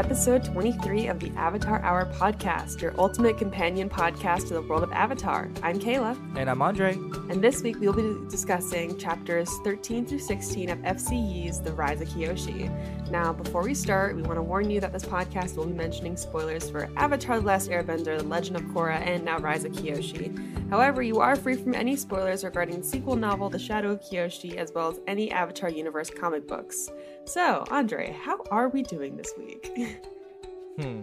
episode 23 of the Avatar Hour podcast, your ultimate companion podcast to the world of Avatar. I'm Kayla. And I'm Andre. And this week we'll be discussing chapters 13 through 16 of F.C. Yee's The Rise of Kyoshi. Now, before we start, we want to warn you that this podcast will be mentioning spoilers for Avatar The Last Airbender, The Legend of Korra, and now Rise of Kyoshi. However, you are free from any spoilers regarding the sequel novel The Shadow of Kyoshi, as well as any Avatar Universe comic books. So, Andre, how are we doing this week? hmm.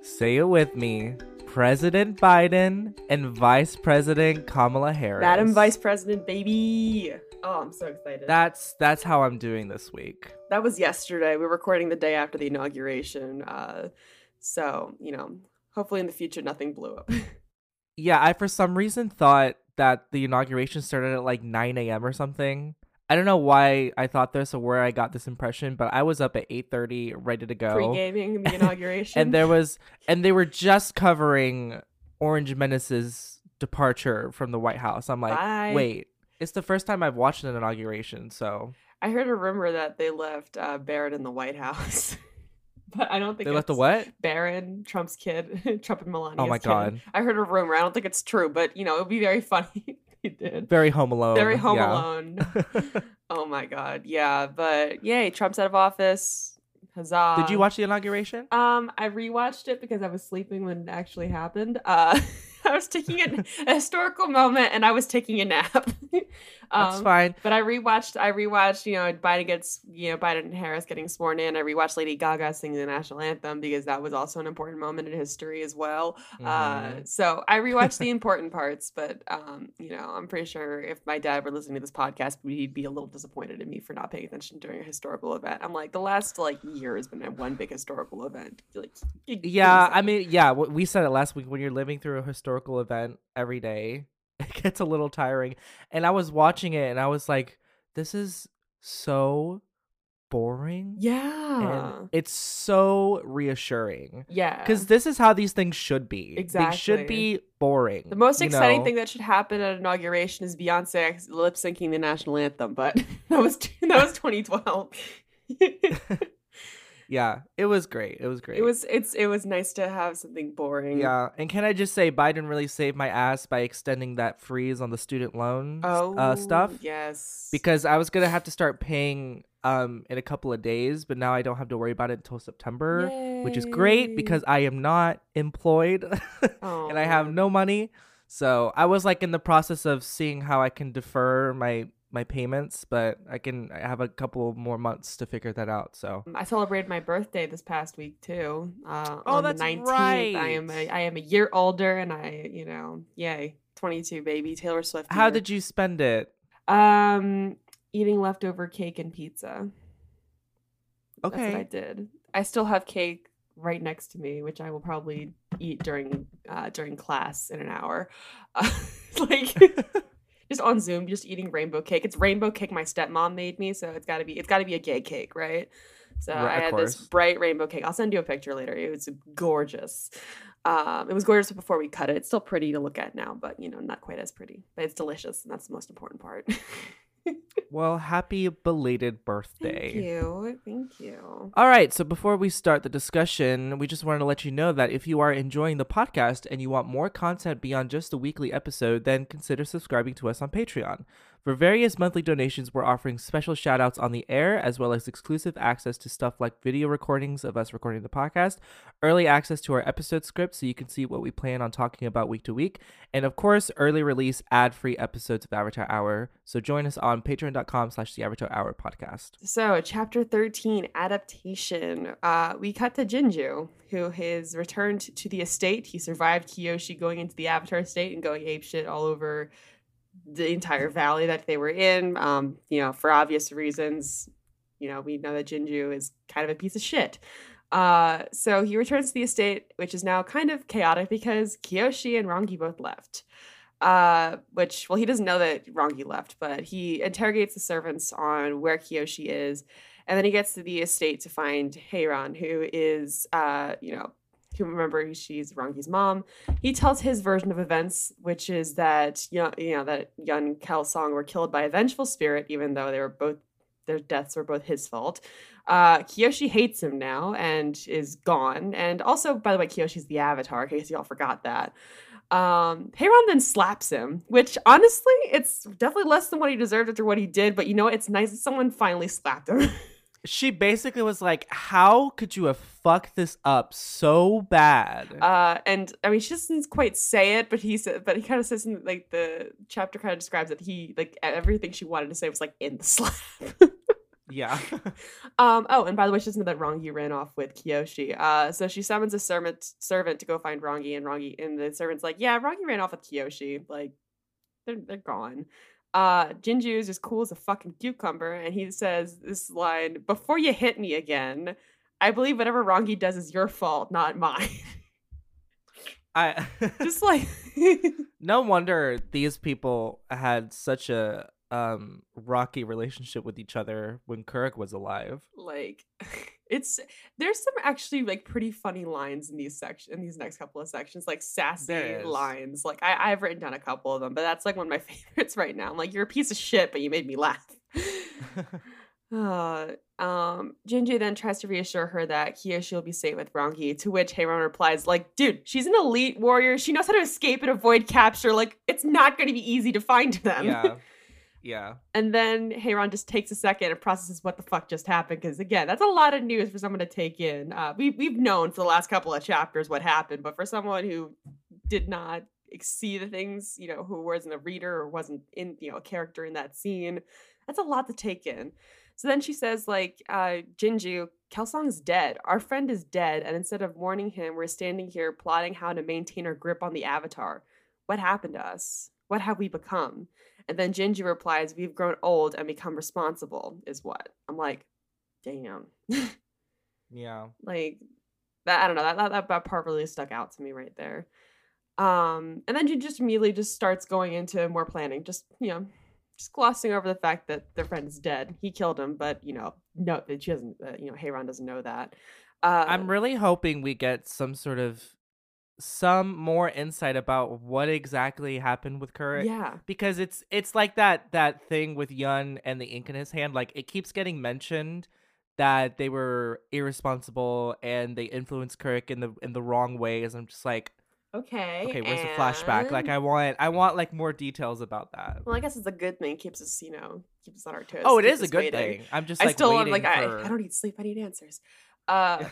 Say it with me. President Biden and Vice President Kamala Harris. Madam Vice President, baby. Oh, I'm so excited. That's that's how I'm doing this week. That was yesterday. We are recording the day after the inauguration. Uh, so you know, hopefully in the future nothing blew up. yeah, I for some reason thought that the inauguration started at like 9 a.m. or something. I don't know why I thought this or where I got this impression, but I was up at 8:30 ready to go. Pre-gaming the inauguration. and there was and they were just covering Orange Menace's departure from the White House. I'm like, Bye. "Wait, it's the first time I've watched an inauguration." So, I heard a rumor that they left uh, Barrett in the White House. but I don't think they left the what? Barron, Trump's kid, Trump and Melania. Oh my god! I heard a rumor. I don't think it's true, but you know, it would be very funny he did. Very Home Alone. Very Home yeah. Alone. oh my god, yeah. But yay, Trump's out of office. Huzzah! Did you watch the inauguration? Um, I rewatched it because I was sleeping when it actually happened. Uh, I was taking a, a historical moment and I was taking a nap. Um, That's fine. But I rewatched. I rewatched. You know, Biden gets. You know, Biden and Harris getting sworn in. I rewatched Lady Gaga singing the national anthem because that was also an important moment in history as well. Uh, mm-hmm. Uh, so I rewatched the important parts. But um, you know, I'm pretty sure if my dad were listening to this podcast, he'd be a little disappointed in me for not paying attention during a historical event. I'm like, the last like year has been one big historical event. Like, yeah, I mean, yeah, we said it last week. When you're living through a historical event every day, it gets a little tiring. And I was watching it and I was like, this is so boring. Yeah. And it's so reassuring. Yeah. Because this is how these things should be. Exactly. They should be boring. The most exciting know? thing that should happen at inauguration is Beyonce lip syncing the national anthem, but that was that was 2012 yeah, it was great. It was great. It was it's it was nice to have something boring. Yeah, and can I just say Biden really saved my ass by extending that freeze on the student loan uh, oh, uh, stuff. Yes, because I was gonna have to start paying um in a couple of days, but now I don't have to worry about it until September, Yay. which is great because I am not employed and I have no money. So I was like in the process of seeing how I can defer my my payments, but I can I have a couple more months to figure that out. So I celebrated my birthday this past week too. Uh, oh, on that's the 19th. right. I am a, I am a year older, and I you know yay twenty two baby Taylor Swift. How did you spend it? Um, eating leftover cake and pizza. Okay, that's what I did. I still have cake right next to me, which I will probably eat during uh, during class in an hour. Uh, like just on Zoom, just eating rainbow cake. It's rainbow cake my stepmom made me, so it's gotta be it's gotta be a gay cake, right? So right, I had this bright rainbow cake. I'll send you a picture later. It was gorgeous. Um, it was gorgeous before we cut it. It's still pretty to look at now, but you know, not quite as pretty. But it's delicious, and that's the most important part. well, happy belated birthday. Thank you. Thank you. All right. So before we start the discussion, we just wanted to let you know that if you are enjoying the podcast and you want more content beyond just the weekly episode, then consider subscribing to us on Patreon. For various monthly donations, we're offering special shoutouts on the air, as well as exclusive access to stuff like video recordings of us recording the podcast, early access to our episode script so you can see what we plan on talking about week to week, and of course, early release ad-free episodes of Avatar Hour. So join us on patreon.com slash the Avatar Hour podcast. So chapter 13, adaptation. Uh, we cut to Jinju, who has returned to the estate. He survived Kyoshi going into the Avatar estate and going apeshit all over the entire valley that they were in. Um, you know, for obvious reasons, you know, we know that Jinju is kind of a piece of shit. Uh, so he returns to the estate, which is now kind of chaotic because Kyoshi and Rangi both left. Uh, which, well, he doesn't know that Rangi left, but he interrogates the servants on where Kyoshi is. And then he gets to the estate to find Hei-Ran, who is, uh, you know, who remember she's Rangi's mom. He tells his version of events, which is that you know, you know that Yun Kelsang were killed by a vengeful spirit, even though they were both their deaths were both his fault. Uh, Kyoshi hates him now and is gone. And also, by the way, Kyoshi's the Avatar, in case y'all forgot that. Um, then slaps him, which honestly, it's definitely less than what he deserved after what he did. But you know, it's nice that someone finally slapped him. she basically was like, "How could you have fucked this up so bad?" Uh, and I mean, she doesn't quite say it, but he said, but he kind of says in, like the chapter kind of describes that he like everything she wanted to say was like in the slap. Yeah. um. Oh, and by the way, she doesn't know that Rangi ran off with Kyoshi. Uh. So she summons a servant servant to go find Rangi, and Rangi and the servant's like, "Yeah, Rangi ran off with Kyoshi. Like, they're they're gone." Uh, Jinju is as cool as a fucking cucumber, and he says this line: "Before you hit me again, I believe whatever Rangi does is your fault, not mine." I just like no wonder these people had such a um rocky relationship with each other when Kuruk was alive. Like it's there's some actually like pretty funny lines in these section in these next couple of sections, like sassy lines. Like I, I've written down a couple of them, but that's like one of my favorites right now. I'm like, you're a piece of shit, but you made me laugh. uh, um, Jinju then tries to reassure her that Kyoshi will be safe with Rangi, to which Hei-Ran replies, like, dude, she's an elite warrior. She knows how to escape and avoid capture. Like, it's not going to be easy to find them. Yeah. Yeah. And then Hei-Ran just takes a second and processes what the fuck just happened. Because again, that's a lot of news for someone to take in. Uh, we, we've known for the last couple of chapters what happened, but for someone who did not see the things, you know, who wasn't a reader or wasn't in, you know, a character in that scene, that's a lot to take in. So then she says, like, uh, Jinju, Kelsang's dead. Our friend is dead. And instead of warning him, we're standing here plotting how to maintain our grip on the Avatar. What happened to us? What have we become? And then Jinju replies, We've grown old and become responsible, is what. I'm like, damn. yeah. Like that I don't know, that, that that part really stuck out to me right there. Um, and then she just immediately just starts going into more planning, just you know, just glossing over the fact that their friend is dead. He killed him, but you know, no, that she doesn't. Uh, you know, Hei-Ran doesn't know that. Uh, I'm really hoping we get some sort of some more insight about what exactly happened with Kuruk. Yeah. Because it's it's like that that thing with Yun and the ink in his hand. Like it keeps getting mentioned that they were irresponsible and they influenced Kuruk in the in the wrong ways. I'm just like Okay. Okay, where's and... the flashback? Like I want I want like more details about that. Well, I guess it's a good thing. It keeps us, you know, keeps us on our toes. Oh, it is a good waiting. thing. I'm just like I still am like for... I, I don't need sleep, I need answers. Uh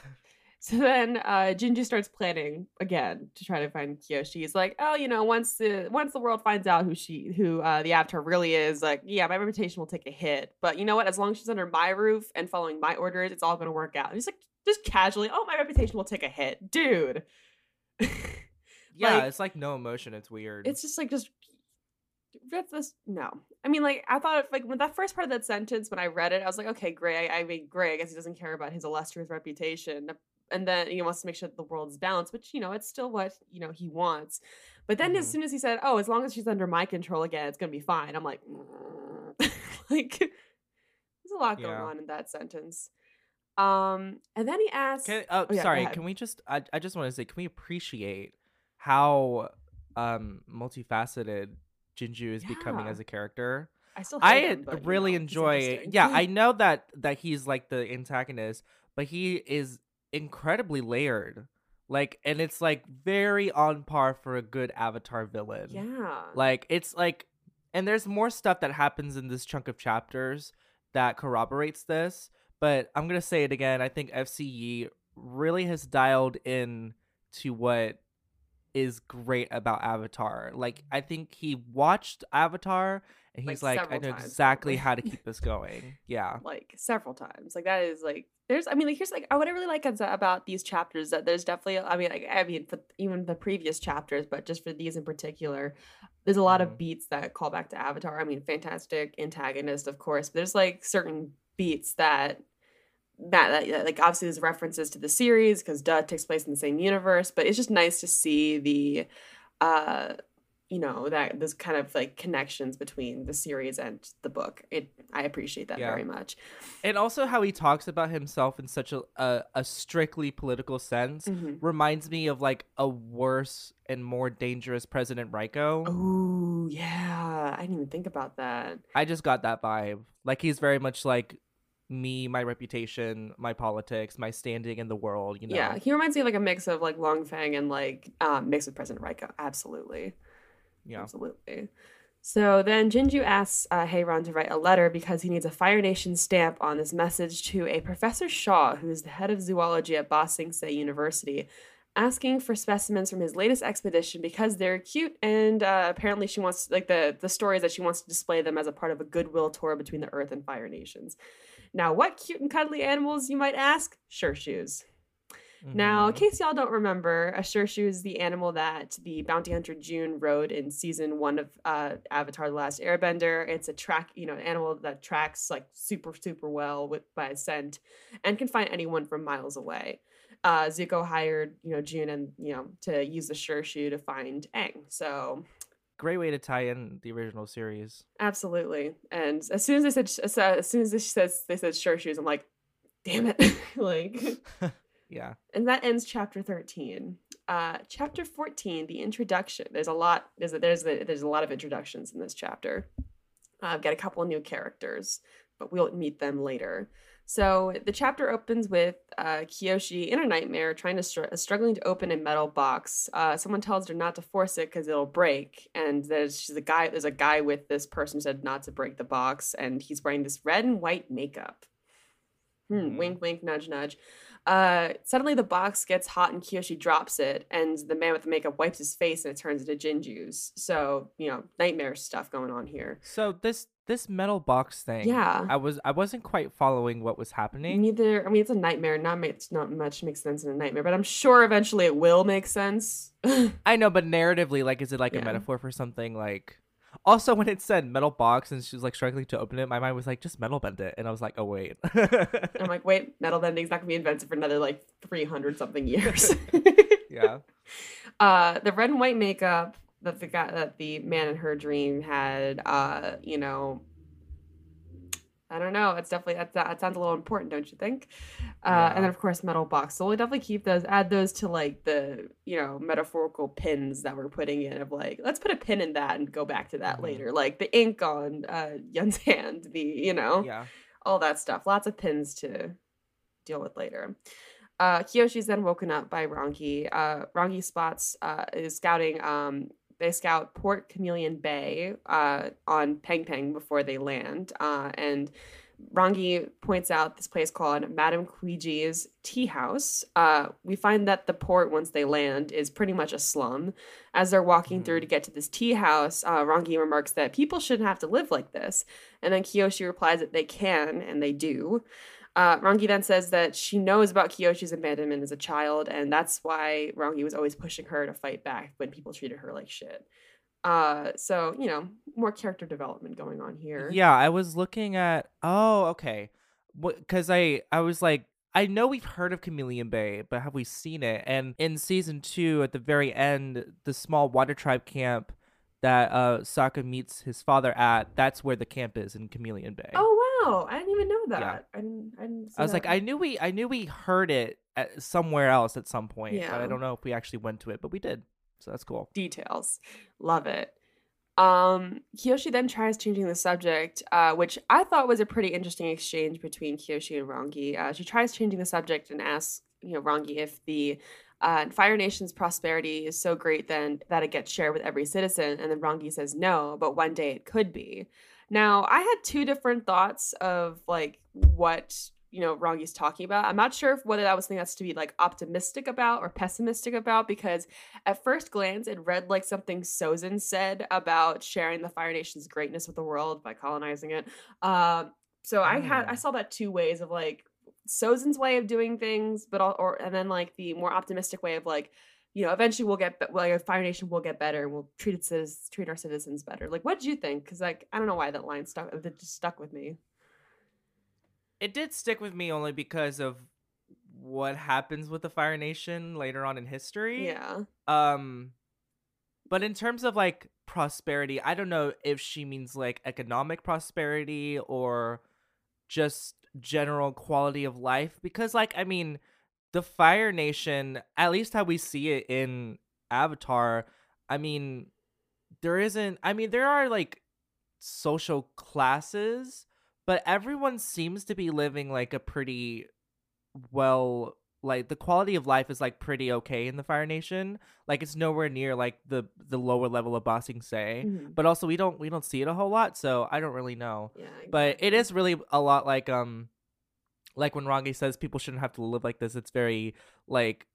So then uh, Jinju starts planning again to try to find Kyoshi. He's like, oh, you know, once the once the world finds out who she who uh, the Avatar really is, like, yeah, my reputation will take a hit. But you know what? As long as she's under my roof and following my orders, it's all going to work out. And he's like, just casually, oh, my reputation will take a hit, dude. yeah, like, it's like no emotion. It's weird. It's just like just that's this no i mean like i thought like when that first part of that sentence when i read it i was like okay great I, I mean great i guess he doesn't care about his illustrious reputation and then he wants to make sure that the world's balanced which you know it's still what you know he wants but then mm-hmm. as soon as he said oh as long as she's under my control again it's gonna be fine i'm like mm. like there's a lot going yeah. on in that sentence um and then he asks can, oh, oh yeah, sorry can we just I, I just want to say can we appreciate how um multifaceted jinju is yeah. becoming as a character I still I him, but, really you know, enjoy. Yeah, I know that that he's like the antagonist, but he is incredibly layered. Like, and it's like very on par for a good Avatar villain. Yeah. Like, it's like, and there's more stuff that happens in this chunk of chapters that corroborates this. But I'm gonna say it again. I think F.C. Yee really has dialed in to what is great about Avatar. Like, I think he watched Avatar and he's like, like I know times, exactly how to keep this going. Yeah. Like several times. Like that is like there's I mean like here's like what I really like about these chapters that there's definitely I mean like I mean for even the previous chapters, but just for these in particular, there's a lot mm. of mm-hmm. beats that call back to Avatar. I mean, fantastic antagonist, of course, but there's like certain beats that that, that like obviously there's references to the series because duh takes place in the same universe, but it's just nice to see the uh you know that those kind of like connections between the series and the book it i appreciate that yeah. very much and also how he talks about himself in such a a, a strictly political sense mm-hmm. reminds me of like a worse and more dangerous president Raiko. oh yeah i didn't even think about that i just got that vibe like he's very much like me, my reputation, my politics, my standing in the world. You know. Yeah, he reminds me of like a mix of like Long Feng and like um, mixed with President Raiko. Absolutely. Yeah. Absolutely. So then Jinju asks uh, Hei-Ran to write a letter because he needs a Fire Nation stamp on this message to a Professor Shaw, who is the head of zoology at Ba Sing Se University, asking for specimens from his latest expedition because they're cute and uh, apparently she wants like the the story is that she wants to display them as a part of a goodwill tour between the Earth and Fire Nations. Now, what cute and cuddly animals, you might ask? Shirshus. Now, in Mhm. case y'all don't remember, a shirshu is the animal that the bounty hunter June rode in season one of uh, Avatar: The Last Airbender. It's a track, you know, an animal that tracks like super, super well with by scent, and can find anyone from miles away. Uh, Zuko hired, you know, June and you know to use the shirshu to find Aang. So great way to tie in the original series. Absolutely. And as soon as they said, as soon as they says they said shirshus, I'm like, damn it. like, Yeah. and that ends chapter 13. Uh, chapter 14, the introduction. There's a lot. There's a, there's a, there's a lot of introductions in this chapter. Uh, I've got a couple of new characters, but we'll meet them later. So the chapter opens with uh, Kyoshi in a nightmare, trying to str- struggling to open a metal box. Uh, someone tells her not to force it because it'll break, and there's she's a guy. There's a guy with this person who said not to break the box, and he's wearing this red and white makeup. Hmm, Mhm. Wink, wink, nudge, nudge. Uh, suddenly the box gets hot and Kyoshi drops it, and the man with the makeup wipes his face and it turns into Jinju's. So you know, nightmare stuff going on here. So this this metal box thing. Yeah. I was I wasn't quite following what was happening. Neither. I mean, it's a nightmare. Not it's not much makes sense in a nightmare, but I'm sure eventually it will make sense. I know, but narratively, like, is it like Yeah. a metaphor for something? Like, also when it said metal box and she was like struggling to open it, my mind was like, just metal bend it, and I was like, oh wait. I'm like, wait, metal bending's not gonna be invented for another like 300 something years. yeah. uh the red and white makeup that the guy that the man in her dream had uh you know I don't know. It's definitely that, that sounds a little important, don't you think? Uh, Yeah. And then of course metal box. So we'll definitely keep those. Add those to like the you know metaphorical pins that we're putting in of like let's put a pin in that and go back to that Mhm. later. Like the ink on uh, Yun's hand, the you know Yeah. all that stuff. Lots of pins to deal with later. Uh, Kyoshi's then woken up by Rangi. Uh, Rangi spots uh, is scouting. Um, they scout Port Chameleon Bay uh, on Peng Peng before they land, uh, and Rangi points out this place called Madame Kuiji's Tea House. Uh, we find that the port, once they land, is pretty much a slum. As they're walking through Mhm. to get to this tea house, uh, Rangi remarks that people shouldn't have to live like this. And then Kyoshi replies that they can, and they do. Uh, Rangi then says that she knows about Kyoshi's abandonment as a child, and that's why Rangi was always pushing her to fight back when people treated her like shit. Uh, so you know, more character development going on here. Yeah, I was looking at. Oh, okay. Because I I was like, I know we've heard of Chameleon Bay, but have we seen it? And in season two, at the very end, the small water tribe camp that uh Sokka meets his father at, that's where the camp is in Chameleon Bay. Oh wow, I didn't even know that. Yeah. I didn't. I, didn't I was like. I knew we I knew we heard it at somewhere else at some point, but Yeah. I don't know if we actually went to it, but we did. So that's cool. details. Love it. Um, Kyoshi then tries changing the subject, uh, which I thought was a pretty interesting exchange between Kyoshi and Rangi. Uh, she tries changing the subject and asks, you know, Rangi if the uh, Fire Nation's prosperity is so great then that it gets shared with every citizen, and then Rangi says no, but one day it could be. Now, I had two different thoughts of like what you know Rangi's talking about. I'm not sure if whether that was something that's to be like optimistic about or pessimistic about because at first glance, it read like something Sozin said about sharing the Fire Nation's greatness with the world by colonizing it. Um, so I had I Mm. saw that two ways of like Sozin's way of doing things, but all, or and then like the more optimistic way of like, you know, eventually we'll get be- like Fire Nation will get better and we'll treat its citizens, treat our citizens better. Like, what did you think? Because like I don't know why that line stuck that just stuck with me. It did stick with me only because of what happens with the Fire Nation later on in history. Yeah, Um but in terms of like prosperity, I don't know if she means like economic prosperity or just general quality of life because like I mean, the Fire Nation, at least how we see it in Avatar, I mean, there isn't I mean, there are like social classes, but everyone seems to be living like a pretty well like the quality of life is like pretty okay in the Fire Nation. Like it's nowhere near like the the lower level of Ba Sing Se, Mhm. but also we don't we don't see it a whole lot, so I don't really know. Yeah, But it is really a lot like um like when Rangi says people shouldn't have to live like this. It's very like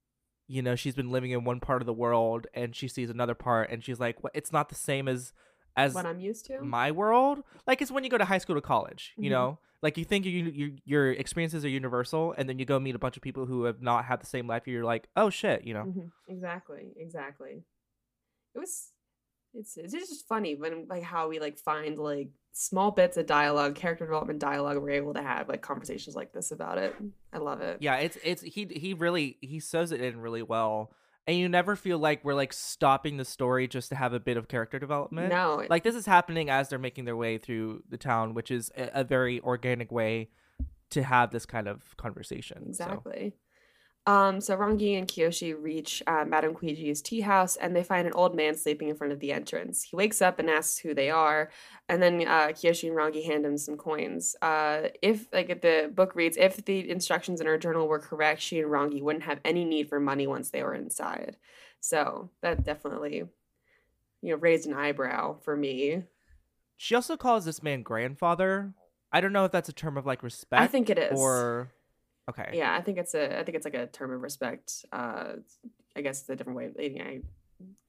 you know she's been living in one part of the world and she sees another part and she's like, "What? It's not the same as as what I'm used to. my world like it's when you go to high school to college you Mhm. know like you think you, you your experiences are universal and then you go meet a bunch of people who have not had the same life you're like oh shit you know Mhm. Exactly, exactly. It was it's it's just funny when like how we like find like small bits of dialogue, character development dialogue, we're able to have like conversations like this about it. I love it. yeah it's it's he he really he sews it in really well and you never feel like we're like stopping the story just to have a bit of character development No, like this is happening as they're making their way through the town which is a, a very organic way to have this kind of conversation so. Um, so Rangi and Kyoshi reach uh, Madame Kuiji's tea house and they find an old man sleeping in front of the entrance. He wakes up and asks who they are, and then uh, Kyoshi and Rangi hand him some coins. Uh, if, like the book reads, if the instructions in her journal were correct, she and Rangi wouldn't have any need for money once they were inside. So that definitely, you know, raised an eyebrow for me. She also calls this man grandfather. I don't know if that's a term of like respect. I think it is. Or okay. Yeah, I think it's a I think it's like a term of respect. Uh I guess it's a different way of I,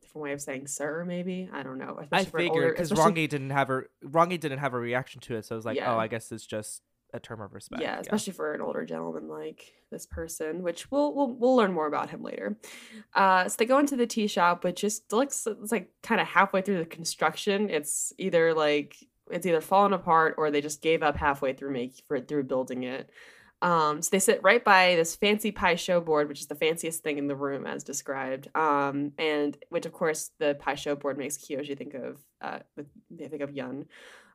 different way of saying sir, maybe. I don't know. I especially older- figured because especially- Rangi didn't have a Rangi didn't have a reaction to it, so I was like, Yeah. oh, I guess it's just a term of respect. Yeah, especially for an older gentleman like this person, which we'll we'll we'll learn more about him later. Uh, so they go into the tea shop, which just looks it's like kind of halfway through the construction. It's either like it's either fallen apart or they just gave up halfway through make for through building it. Um, so they sit right by this fancy Pai Sho board, which is the fanciest thing in the room as described. Um, and which of course the Pai Sho board makes Kyoshi think of uh they think of Yun.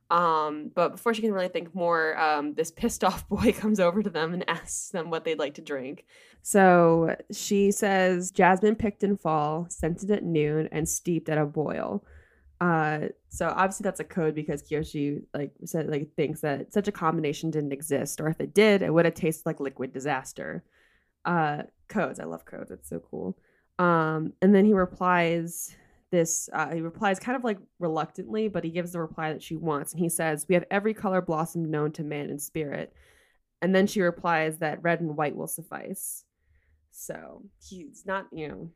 Um, but before she can really think more, um, this pissed off boy comes over to them and asks them what they'd like to drink. So she says jasmine picked in fall, scented at noon, and steeped at a boil. Uh, so obviously that's a code because Kyoshi like said like thinks that such a combination didn't exist, or if it did, it would have tasted like liquid disaster. Uh, codes, I love codes. It's so cool. Um, and then he replies this uh, he replies kind of like reluctantly but he gives the reply that she wants and he says we have every color blossom known to man and spirit and then she replies that red and white will suffice so he's not you know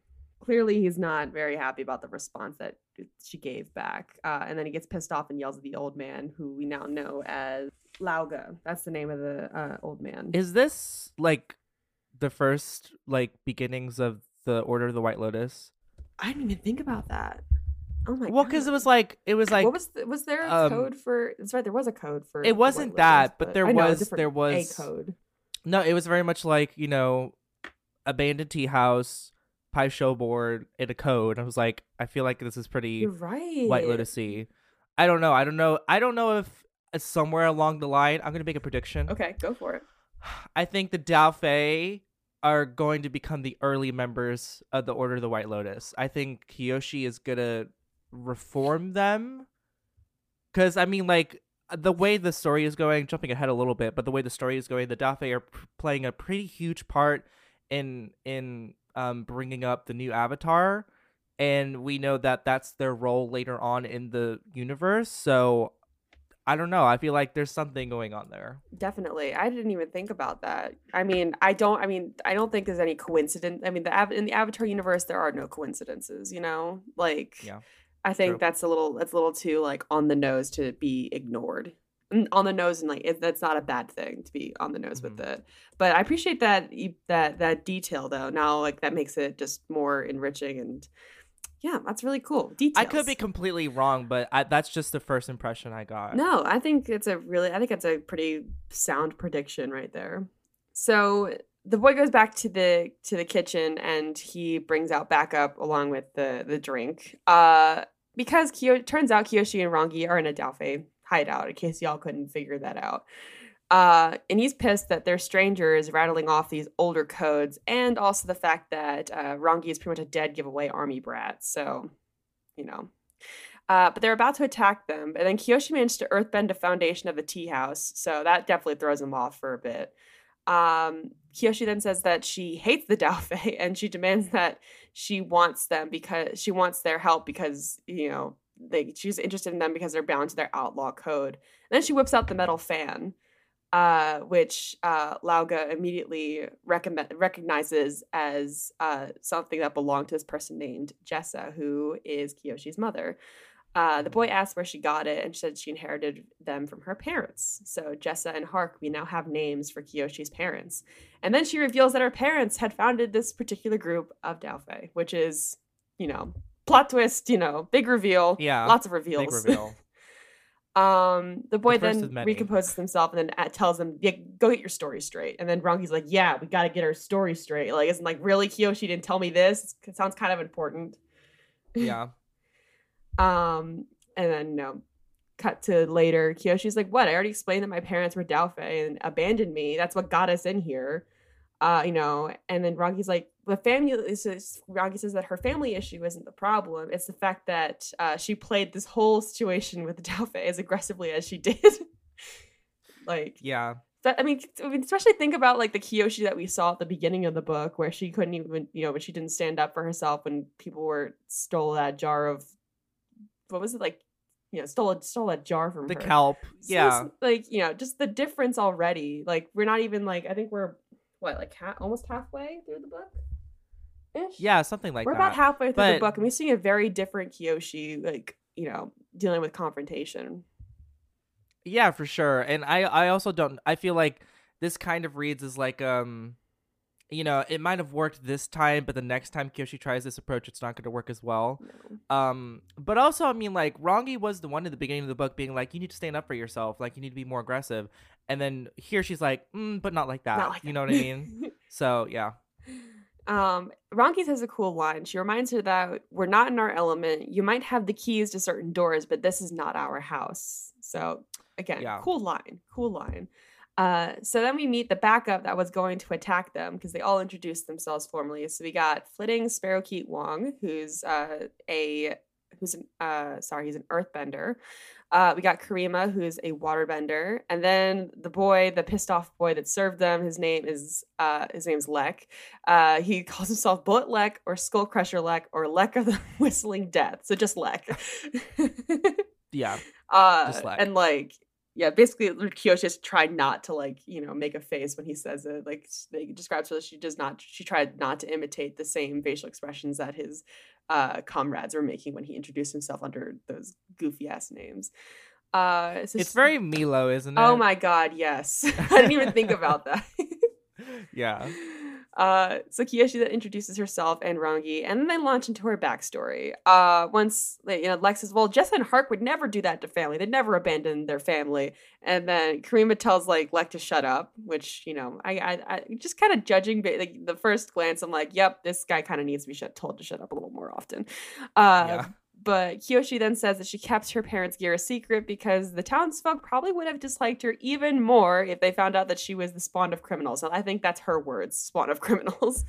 clearly he's not very happy about the response that she gave back uh, and then he gets pissed off and yells at the old man who we now know as Lao Ge that's the name of the uh, old man Is this like the first like beginnings of the Order of the White Lotus? i didn't even think about that oh my God. well, because it was like it was like what was the, was there a um, code for? That's right. There was a code for. It wasn't Lotus, that, but there know, was- there was- a code. no, it was very much like you know, abandoned tea house, Pai Sho board, in a code. I was like, I feel like this is pretty You're right. White Lotusy. I don't know. I don't know. I don't know if uh, somewhere along the line, I'm gonna make a prediction. Okay, go for it. I think the Daofei are going to become the early members of the Order of the White Lotus. I think Kyoshi is gonna reform them. Cause I mean, like the way the story is going, jumping ahead a little bit, but the way the story is going, the Daofei are p- playing a pretty huge part in in um bringing up the new Avatar, and we know that that's their role later on in the universe. So I don't know. I feel like there's something going on there. Definitely. I didn't even think about that. I mean, I don't. I mean, I don't think there's any coincidence. I mean, the in the Avatar universe, there are no coincidences. You know, like Yeah, I think true. that's a little. That's a little too like on the nose to be ignored. On the nose and like it, that's not a bad thing to be on the nose with Mhm. it. But I appreciate that that that detail though. Now like that makes it just more enriching and yeah, that's really cool. Details. I could be completely wrong, but I, that's just the first impression I got. No, I think it's a really I think it's a pretty sound prediction right there. So the boy goes back to the to the kitchen and he brings out backup along with the the drink. Uh because Kyo turns out Kyoshi and Rangi are in a Daofei hideout, in case y'all couldn't figure that out. Uh, and he's pissed that they're strangers rattling off these older codes, and also the fact that uh, Rangi is pretty much a dead giveaway army brat. So, you know, Uh, but they're about to attack them, and then Kyoshi managed to earthbend a foundation of the tea house, so that definitely throws them off for a bit. Um, Kyoshi then says that she hates the Daofei and she demands that she wants them because she wants their help because you know they she's interested in them because they're bound to their outlaw code. And then she whips out the metal fan, uh, which uh, Lao Ge immediately recommend, recognizes as uh, something that belonged to this person named Jessa, who is Kyoshi's mother. Uh, the boy asked where she got it, and she said she inherited them from her parents. So Jessa and Hark, we now have names for Kyoshi's parents. And then she reveals that her parents had founded this particular group of Daofei, which is, you know, plot twist, you know, big reveal. Yeah, lots of reveals. Big reveal. um, the boy The then recomposes himself and then uh, tells him, yeah, "Go get your story straight." And then Rangi's like, "Yeah, we got to get our story straight." Like, isn't like really Kyoshi didn't tell me this. It sounds kind of important. yeah. Um, and then no, cut to later. Kyoshi's like, "What? I already explained that my parents were Daofei and abandoned me. That's what got us in here." Uh, you know, and then Rangi's like, "The family." Says, Rangi says that her family issue isn't the problem; it's the fact that uh, she played this whole situation with the Daofei as aggressively as she did. like, Yeah. that, I mean, I mean, especially think about like the Kyoshi that we saw at the beginning of the book, where she couldn't even, you know, when she didn't stand up for herself when people were stole that jar of, what was it like, you know, stole a, stole that jar from The her. kelp. So Yeah. like you know, just the difference already. Like we're not even like I think we're what like ha- almost halfway through the book. Ish. Yeah, something like that. we're about halfway through the book, and we see a very different Kyoshi, like you know, dealing with confrontation. Yeah, for sure. And I I also don't I feel like this kind of reads as like um you know, it might have worked this time, but the next time Kyoshi tries this approach, it's not going to work as well. No. Um, but also, I mean, like Rangi was the one at the beginning of the book being like, "You need to stand up for yourself. Like, you need to be more aggressive." And then here she's like, mm, "But not like that." Not like you that. know what I mean? so yeah, Um, Rangi has a cool line. She reminds her that we're not in our element. You might have the keys to certain doors, but this is not our house. So again, Yeah. cool line, cool line. Uh, so then we meet the backup that was going to attack them because they all introduced themselves formally. So we got Flitting Sparrowkeet Wong, who's uh, a who's an uh, sorry, he's an earthbender. Uh, we got Karima, who's a waterbender, and then the boy, the pissed off boy that served them. His name is uh, his name's Lek. Uh, he calls himself Bullet Lek or Skull Crusher Lek or Lek of the Whistling Death. So just Lek. yeah, uh, Just Lek. and like, yeah, basically, Kyoshi just tried not to like, you know, make a face when he says it. Like, they describes her, that she does not. She tried not to imitate the same facial expressions that his uh, comrades were making when he introduced himself under those goofy ass names. Uh, it's s- very Milo, isn't it? Oh my god, yes. I didn't even think about that. Yeah. Uh, so Kyoshi then introduces herself and Rangi, and then they launch into her backstory. Uh, once you know, Lex says, "Well, Jessa and Hark would never do that to family. They'd never abandon their family." And then Karima tells like Lek to shut up, which you know, I, I, I just kind of judging like the first glance, I'm like, "Yep, this guy kind of needs to be told to shut up a little more often." Uh, Yeah. But Kyoshi then says that she kept her parents' gear a secret because the townsfolk probably would have disliked her even more if they found out that she was the spawn of criminals. And I think that's her words, spawn of criminals.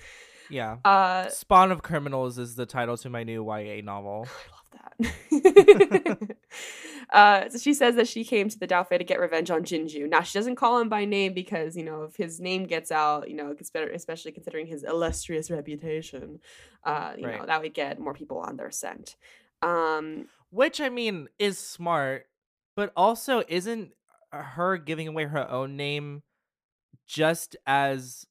Yeah. Uh, Spawn of Criminals is the title to my new YA novel. I love that. uh, so she says that she came to the Daofei to get revenge on Jinju. Now she doesn't call him by name because you know if his name gets out, you know, especially considering his illustrious reputation. Uh, you know that would get more people on their scent. Um, Which I mean is smart, but also isn't her giving away her own name just as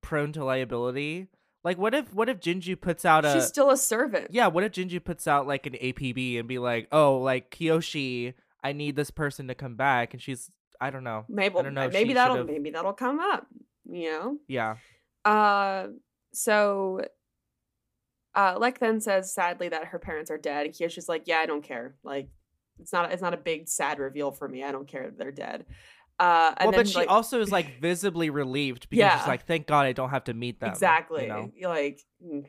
prone to liability? Like what if what if Jinju puts out a she's still a servant. Yeah, what if Jinju puts out like an APB and be like, "Oh, like Kyoshi, I need this person to come back." And she's I don't know. Maybe I don't know maybe that'll should've- maybe that'll come up. You know. Yeah. Uh, so uh, Lek then says sadly that her parents are dead, and Kyoshi's like, "Yeah, I don't care. Like, it's not it's not a big sad reveal for me. I don't care if they're dead." Uh, and well, then, but she like, also is like visibly relieved because Yeah. she's like, "Thank God I don't have to meet them." you exactly know? You're like. mm,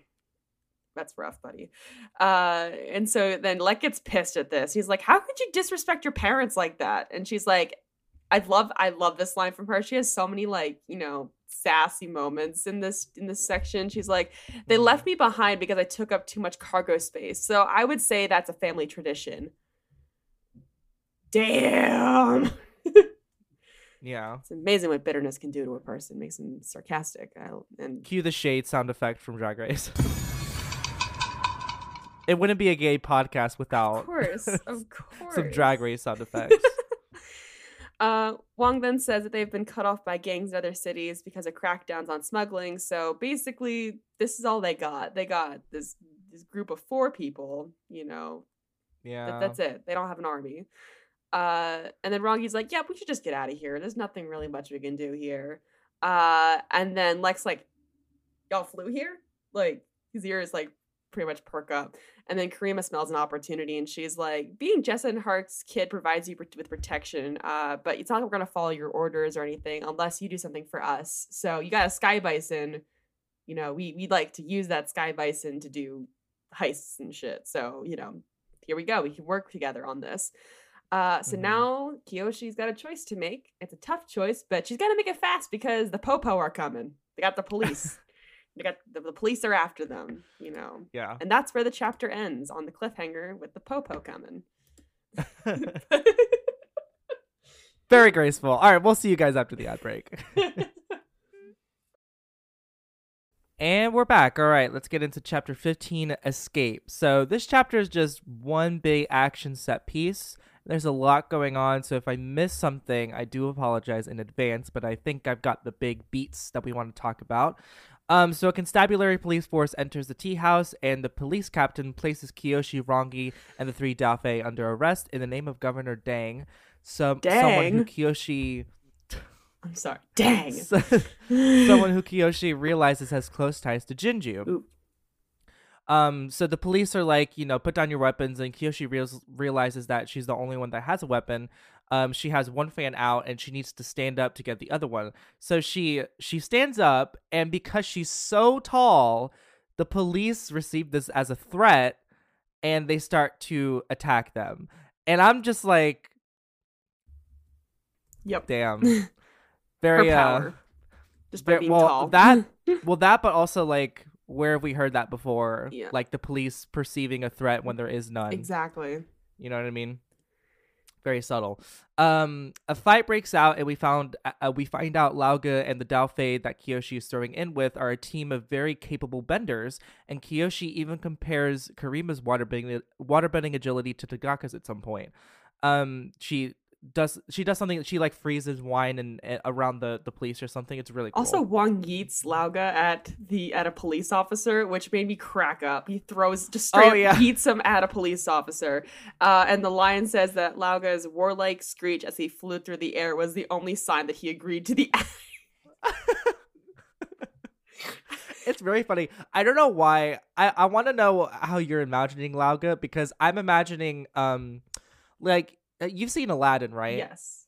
That's rough, buddy. Uh, and so then Lek gets pissed at this. He's like, "How could you disrespect your parents like that?" And she's like, "I love, I love this line from her. She has so many like, you know, sassy moments in this in this section. She's like, "They mm. left me behind because I took up too much cargo space." So I would say that's a family tradition. Damn. Yeah. It's amazing what bitterness can do to a person. Makes them sarcastic. I, and Cue the shade sound effect from Drag Race. it wouldn't be a gay podcast without of course, of course, some Drag Race sound effects. Uh, Wong then says that they've been cut off by gangs in other cities because of crackdowns on smuggling. So basically, this is all they got. They got this this group of four people. You know, yeah. that, that's it. They don't have an army. Uh, and then Rangi's like, "Yeah, we should just get out of here. There's nothing really much we can do here." Uh, and then Lex like, "Y'all flew here?" Like his ears like pretty much perk up. And then Karima smells an opportunity and she's like, being Jessa and Hark's kid provides you with protection, uh, but it's not like we're going to follow your orders or anything unless you do something for us. So you got a Sky Bison. You know, we, we'd like to use that Sky Bison to do heists and shit. So, you know, here we go. We can work together on this. Uh, so Mhm. now Kyoshi's got a choice to make. It's a tough choice, but she's got to make it fast because the Popo are coming. They got the police. they got the, the police are after them, you know. Yeah. And that's where the chapter ends on the cliffhanger with the Popo coming. Very graceful. All right, we'll see you guys after the ad break. And we're back. All right, let's get into chapter 15 Escape. So, this chapter is just one big action set piece. There's a lot going on, so if I miss something, I do apologize in advance, but I think I've got the big beats that we want to talk about. Um, so, a constabulary police force enters the tea house, and the police captain places Kyoshi, Rangi, and the three Daofei under arrest in the name of Governor Dang. Some, Someone who Kyoshi I'm sorry. Dang. someone who Kyoshi realizes has close ties to Jinju. Ooh. Um, so the police are like, you know, put down your weapons, and Kyoshi reals realizes that she's the only one that has a weapon. Um, she has one fan out, and she needs to stand up to get the other one. So she she stands up, and because she's so tall, the police receive this as a threat, and they start to attack them. And I'm just like, Yep. damn, very uh. Just by Ver- being well, tall. that- well, that, but also like, where have we heard that before? Yeah. Like the police perceiving a threat when there is none. exactly. You know what I mean? Very subtle. Um, a fight breaks out, and we found uh, we find out Lao Ge and the Daofei that Kyoshi is throwing in with are a team of very capable benders, and Kyoshi even compares Karima's waterbending waterbending agility to Tagaka's at some point. Um, she does she does something she like freezes wine and uh, around the the police or something. It's really cool. Also, Wong yeets Lao Ge at the at a police officer, which made me crack up. He throws just straight Oh, yeah. yeets him at a police officer. Uh, and the lion says that Lao Ge's warlike screech as he flew through the air was the only sign that he agreed to the act. it's very funny. I don't know why. I, I want to know how you're imagining Lao Ge because I'm imagining um like Uh, you've seen Aladdin, right? Yes.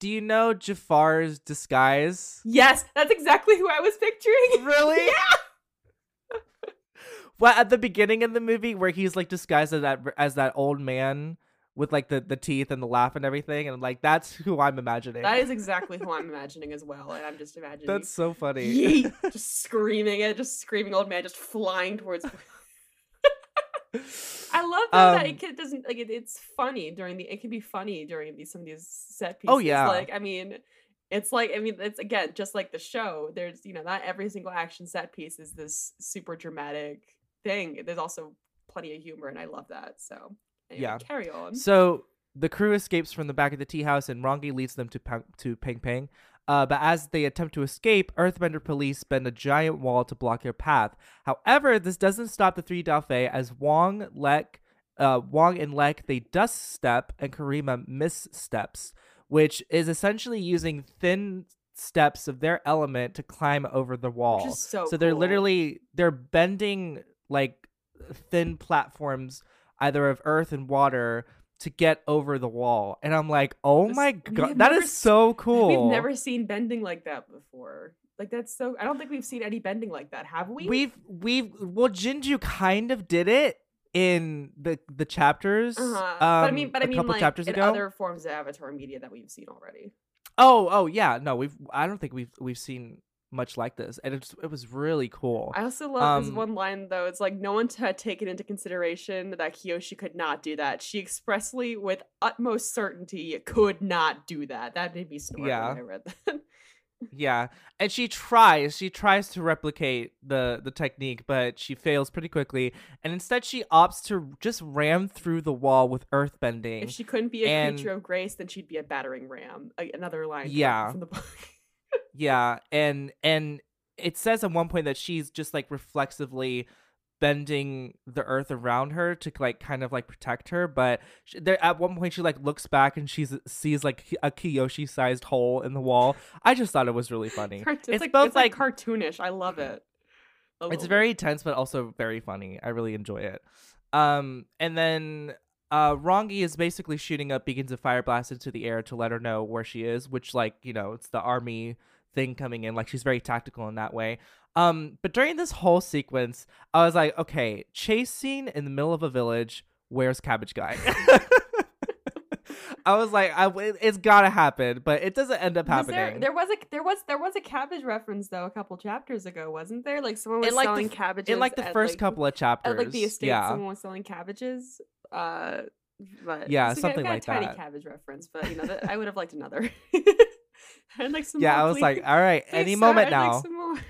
Do you know Jafar's disguise? Yes, that's exactly who I was picturing. Really? Yeah. Well, at the beginning of the movie where he's like disguised as that as that old man with like the the teeth and the laugh and everything and like that's who I'm imagining. That is exactly who I'm imagining as well. And I'm just imagining That's so funny. yeet, just screaming it, just screaming old man, just flying towards. I love though that Um, it can, doesn't like it, it's funny during the it can be funny during these some of these set pieces. Oh, yeah. like I mean, it's like I mean it's again just like the show. There's you know not every single action set piece is this super dramatic thing. There's also plenty of humor, and I love that. So anyway, Yeah. carry on. So the crew escapes from the back of the tea house, and Rangi leads them to Pang- to Peng Peng. Uh, but as they attempt to escape, Earthbender police bend a giant wall to block their path. However, this doesn't stop the three Daofei as Wong, Lek, uh, Wong and Lek they dust step and Karima missteps, which is essentially using thin steps of their element to climb over the wall. So so they're cool. literally they're bending like thin platforms either of earth and water to get over the wall and i'm like oh This- my god that never is so cool We've never seen bending like that before. Like that's so. I don't think we've seen any bending like that, have we? we've we've well jinju kind of did it in the the chapters Uh-huh. um, but I mean, but I a mean, couple like chapters in ago other forms of Avatar media that we've seen already. oh oh yeah no we've i don't think we've we've seen much like this, and it it was really cool. I also love um, this one line though. It's like no one had taken into consideration that Kyoshi could not do that. She expressly, with utmost certainty, could not do that. That made me snort yeah. when I read that. yeah, and she tries. She tries to replicate the the technique, but she fails pretty quickly. And instead, she opts to just ram through the wall with earth bending. If she couldn't be a and, creature of grace, then she'd be a battering ram. Another line. Yeah. From the book. yeah, and and it says at one point that she's just like reflexively bending the earth around her to like kind of like protect her but she, there at one point she like looks back and she sees like a Kyoshi sized hole in the wall. I just thought it was really funny. it's, it's like, both it's like, like, cartoonish. I love it. It's very tense but also very funny. I really enjoy it. Um and then uh Rangi is basically shooting up beacons of fire blast into the air to let her know where she is which like you know it's the army thing coming in like she's very tactical in that way um, but during this whole sequence, I was like, okay, chase scene in the middle of a village. Where's Cabbage Guy? I was like, I, it's gotta happen, but it doesn't end up was happening. There, there, was a there was there was a cabbage reference though a couple chapters ago, wasn't there? Like someone was in like selling the, cabbages in like the first like, couple of chapters. At like the estate, yeah. someone was selling cabbages. Uh, but yeah, something like tiny that. cabbage reference, but you know, that, I would have liked another. and like some yeah, I was please. like, all right, any moment now. Like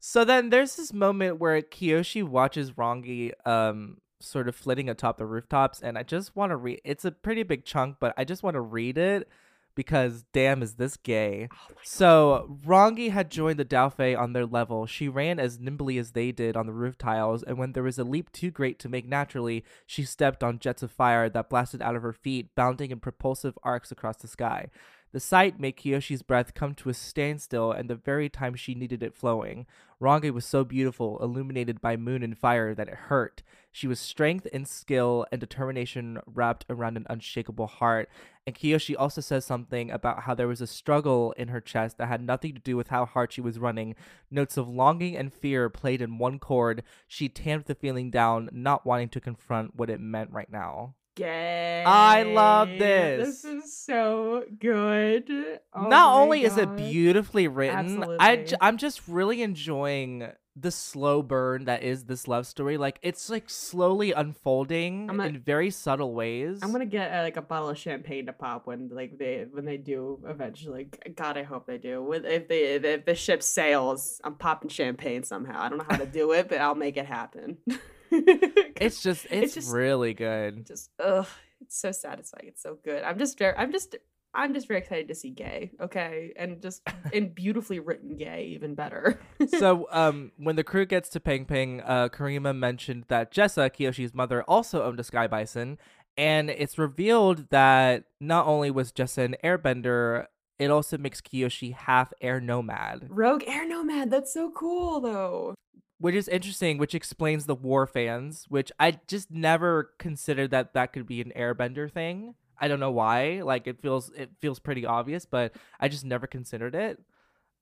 so then there's this moment where Kyoshi watches Rangi um sort of flitting atop the rooftops and I just want to read it's a pretty big chunk but I just want to read it because damn is this gay. Oh so Rangi had joined the Daofei on their level. She ran as nimbly as they did on the roof tiles, and when there was a leap too great to make naturally, she stepped on jets of fire that blasted out of her feet, bounding in propulsive arcs across the sky. The sight made Kyoshi's breath come to a standstill and the very time she needed it flowing. Rangi was so beautiful, illuminated by moon and fire, that it hurt. She was strength and skill and determination wrapped around an unshakable heart. And Kyoshi also says something about how there was a struggle in her chest that had nothing to do with how hard she was running. Notes of longing and fear played in one chord. She tamped the feeling down, not wanting to confront what it meant right now gay. I love this. This is so good. Oh Not only God. is it beautifully written, I j- I'm just really enjoying the slow burn that is this love story. Like it's like slowly unfolding gonna, in very subtle ways. I'm gonna get uh, like a bottle of champagne to pop when like they when they do eventually. God, I hope they do. With if they if the ship sails, I'm popping champagne somehow. I don't know how to do it, but I'll make it happen. it's just it's, it's just, really good. Just ugh, it's so satisfying. It's so good. I'm just very I'm just I'm just very excited to see gay, okay? And just in beautifully written gay, even better. so, um, when the crew gets to Peng Peng, uh, Kirima mentioned that Jesa, Kyoshi's mother, also owned a Sky Bison, and it's revealed that not only was Jesa an airbender, it also makes Kyoshi half air nomad. Rogue air nomad, that's so cool though which is interesting, which explains the war fans, which I just never considered that that could be an airbender thing. I don't know why. Like it feels it feels pretty obvious, but I just never considered it.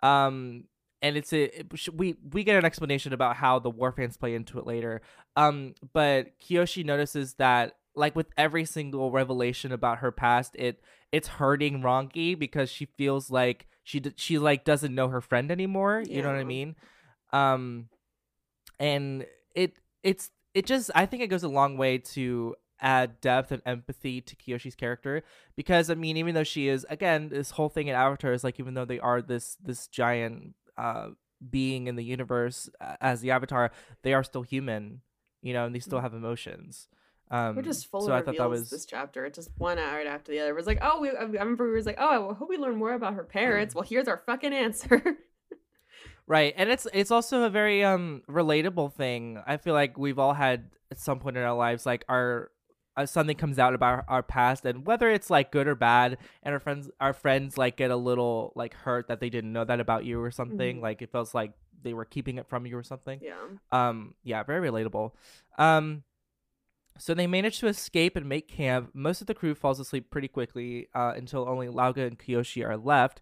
Um and it's a it, we we get an explanation about how the war fans play into it later. Um but Kyoshi notices that like with every single revelation about her past, it it's hurting Rangi because she feels like she she like doesn't know her friend anymore. Yeah. You know what I mean? Um and it it's it just I think it goes a long way to add depth and empathy to Kyoshi's character because I mean even though she is again this whole thing in Avatar is like even though they are this this giant uh being in the universe uh, as the Avatar they are still human you know and they still mm. have emotions um, We're just full so of I reveals that was... this chapter. It just one hour after the other. It was like, oh, we, I remember we was like, oh, I hope we learn more about her parents. Well, here's our fucking answer. Right. And it's it's also a very um relatable thing. I feel like we've all had at some point in our lives like our uh, something comes out about our, past and whether it's like good or bad and our friends our friends like get a little like hurt that they didn't know that about you or something mm-hmm. like it feels like they were keeping it from you or something yeah um yeah very relatable um so they manage to escape and make camp most of the crew falls asleep pretty quickly uh, until only Lao Ge and kyoshi are left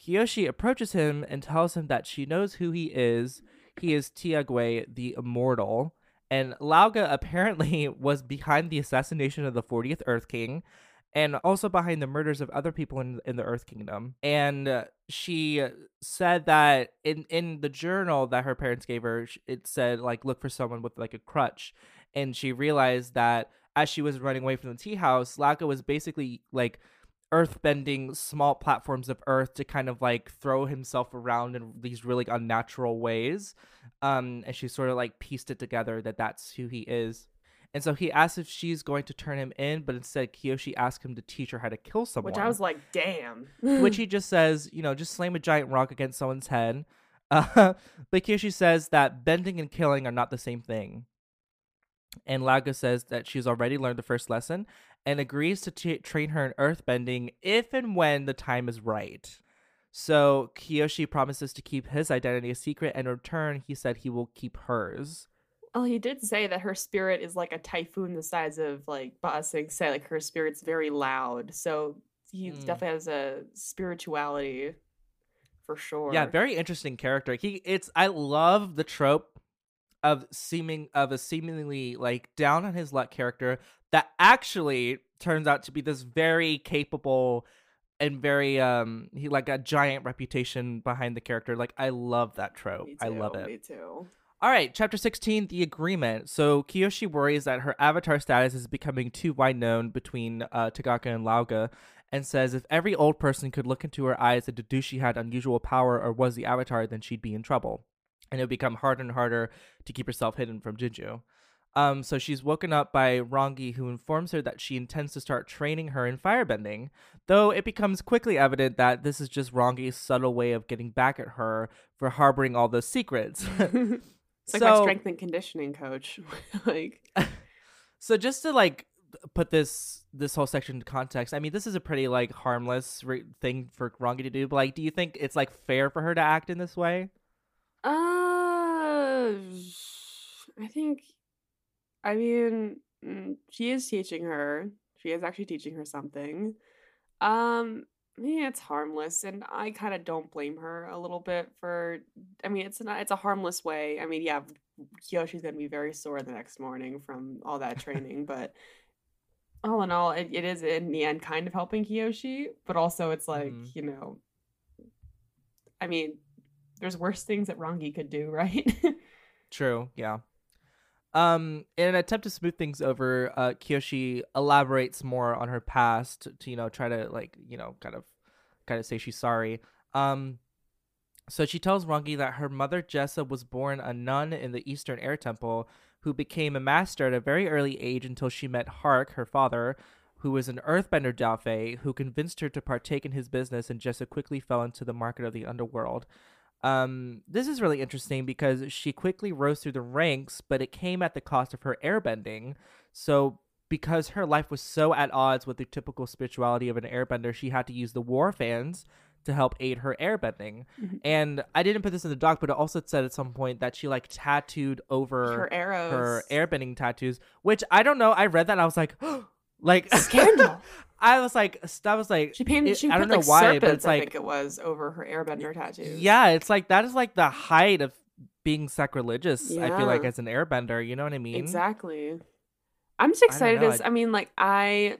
Kyoshi approaches him and tells him that she knows who he is. He is Tieguai, the Immortal. And Lao Ge apparently was behind the assassination of the 40th Earth King and also behind the murders of other people in, in the Earth Kingdom. And she said that in in the journal that her parents gave her, it said like look for someone with like a crutch, and she realized that as she was running away from the tea house, Lao Ge was basically like earth bending small platforms of earth to kind of like throw himself around in these really unnatural ways. Um, and she sort of like pieced it together that that's who he is. And so he asks if she's going to turn him in, but instead Kyoshi asks him to teach her how to kill someone. Which I was like, damn. which he just says, you know, just slam a giant rock against someone's head. Uh, but Kyoshi says that bending and killing are not the same thing. And Lao Ge says that she's already learned the first lesson and agrees to t- train her in earthbending if and when the time is right. So Kyoshi promises to keep his identity a secret, and in return, he said he will keep hers. Well, he did say that her spirit is like a typhoon the size of like Ba Sing Se, like her spirit's very loud. So he mm. definitely has a spirituality for sure. Yeah, very interesting character. He it's I love the trope of seeming of a seemingly like down on his luck character that actually turns out to be this very capable and very um he like a giant reputation behind the character. Like I love that trope. Too, I love it. Me too. All right, chapter 16, the agreement. So Kyoshi worries that her avatar status is becoming too wide known between uh, Tagaka and Lao Ge and says if every old person could look into her eyes and deduce she had unusual power or was the avatar, then she'd be in trouble. And it would become harder and harder to keep herself hidden from Jianzhu. Um, so she's woken up by Rangi, who informs her that she intends to start training her in firebending, though it becomes quickly evident that this is just Rangi's subtle way of getting back at her for harboring all those secrets. It's like so, my strength and conditioning coach. like So just to like put this this whole section into context, I mean this is a pretty like harmless re- thing for Rangi to do, but like do you think it's like fair for her to act in this way? Uh I think I mean mm, she is teaching her. She is actually teaching her something. Um yeah, it's harmless, and I kind of don't blame her a little bit for. I mean, it's not. It's a harmless way. I mean, yeah, Kyoshi's gonna be very sore the next morning from all that training, but all in all, it, it is in the end kind of helping Kyoshi, but also it's like mm. you know, I mean, there's worse things that Rangi could do, right? True. Yeah. Um, in an attempt to smooth things over, uh, Kyoshi elaborates more on her past to, you know, try to like, you know, kind of, kind of say she's sorry. Um, so she tells Rangi that her mother Jesa was born a nun in the Eastern Air Temple, who became a master at a very early age until she met Hark, her father, who was an earthbender Daofei, who convinced her to partake in his business, and Jesa quickly fell into the market of the underworld. Um, this is really interesting because she quickly rose through the ranks, but it came at the cost of her airbending. So, because her life was so at odds with the typical spirituality of an airbender, she had to use the war fans to help aid her airbending. Mm-hmm. And I didn't put this in the doc, but it also said at some point that she like tattooed over her arrows, her airbending tattoos, which I don't know. I read that I was like, like scandal. I was like, I was like, she painted. She I don't know why, serpents, but it's like, I think it was over her airbender tattoos. Yeah, it's like that is like the height of being sacrilegious. Yeah. I feel like as an airbender, you know what I mean? Exactly. I'm just excited. I as I mean, like I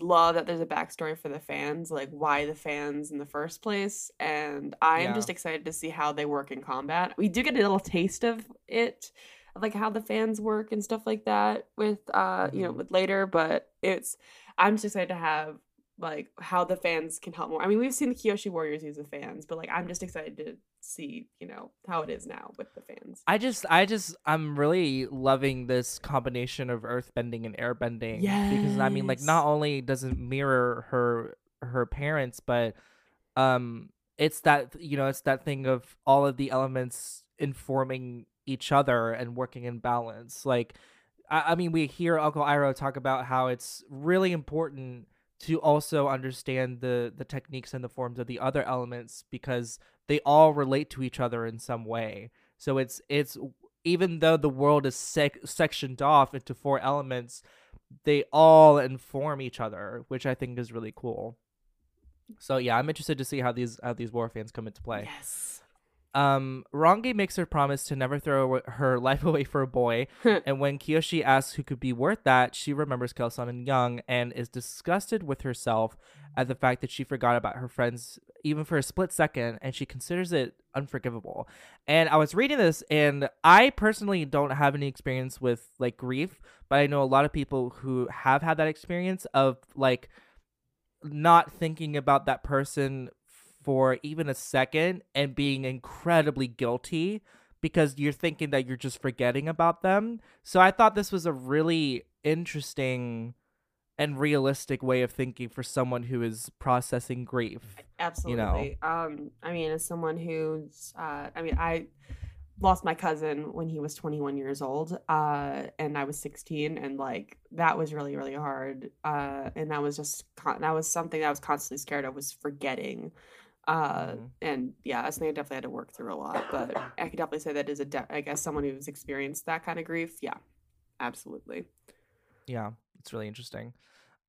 love that there's a backstory for the fans, like why the fans in the first place, and I am yeah. just excited to see how they work in combat. We do get a little taste of it like how the fans work and stuff like that with uh you know mm-hmm. with later but it's i'm just excited to have like how the fans can help more i mean we've seen the kyoshi warriors use the fans but like i'm just excited to see you know how it is now with the fans i just i just i'm really loving this combination of earth bending and air bending yes. because i mean like not only does it mirror her her parents but um it's that you know it's that thing of all of the elements informing each other and working in balance. Like, I, I mean, we hear Uncle Iroh talk about how it's really important to also understand the the techniques and the forms of the other elements because they all relate to each other in some way. So it's it's even though the world is sec- sectioned off into four elements, they all inform each other, which I think is really cool. So yeah, I'm interested to see how these how these war fans come into play. Yes. Um, Rangi makes her promise to never throw her life away for a boy, and when Kyoshi asks who could be worth that, she remembers Kelsang and Yun and is disgusted with herself at the fact that she forgot about her friends even for a split second, and she considers it unforgivable. And I was reading this, and I personally don't have any experience with like grief, but I know a lot of people who have had that experience of like not thinking about that person for even a second and being incredibly guilty because you're thinking that you're just forgetting about them. So I thought this was a really interesting and realistic way of thinking for someone who is processing grief. Absolutely. You know? Um I mean as someone who's uh I mean I lost my cousin when he was 21 years old uh and i was 16 and like that was really really hard uh and that was just con- that was something that i was constantly scared of was forgetting uh mm-hmm. and yeah that's something i definitely had to work through a lot but i could definitely say that is a de- i guess someone who's experienced that kind of grief yeah absolutely yeah it's really interesting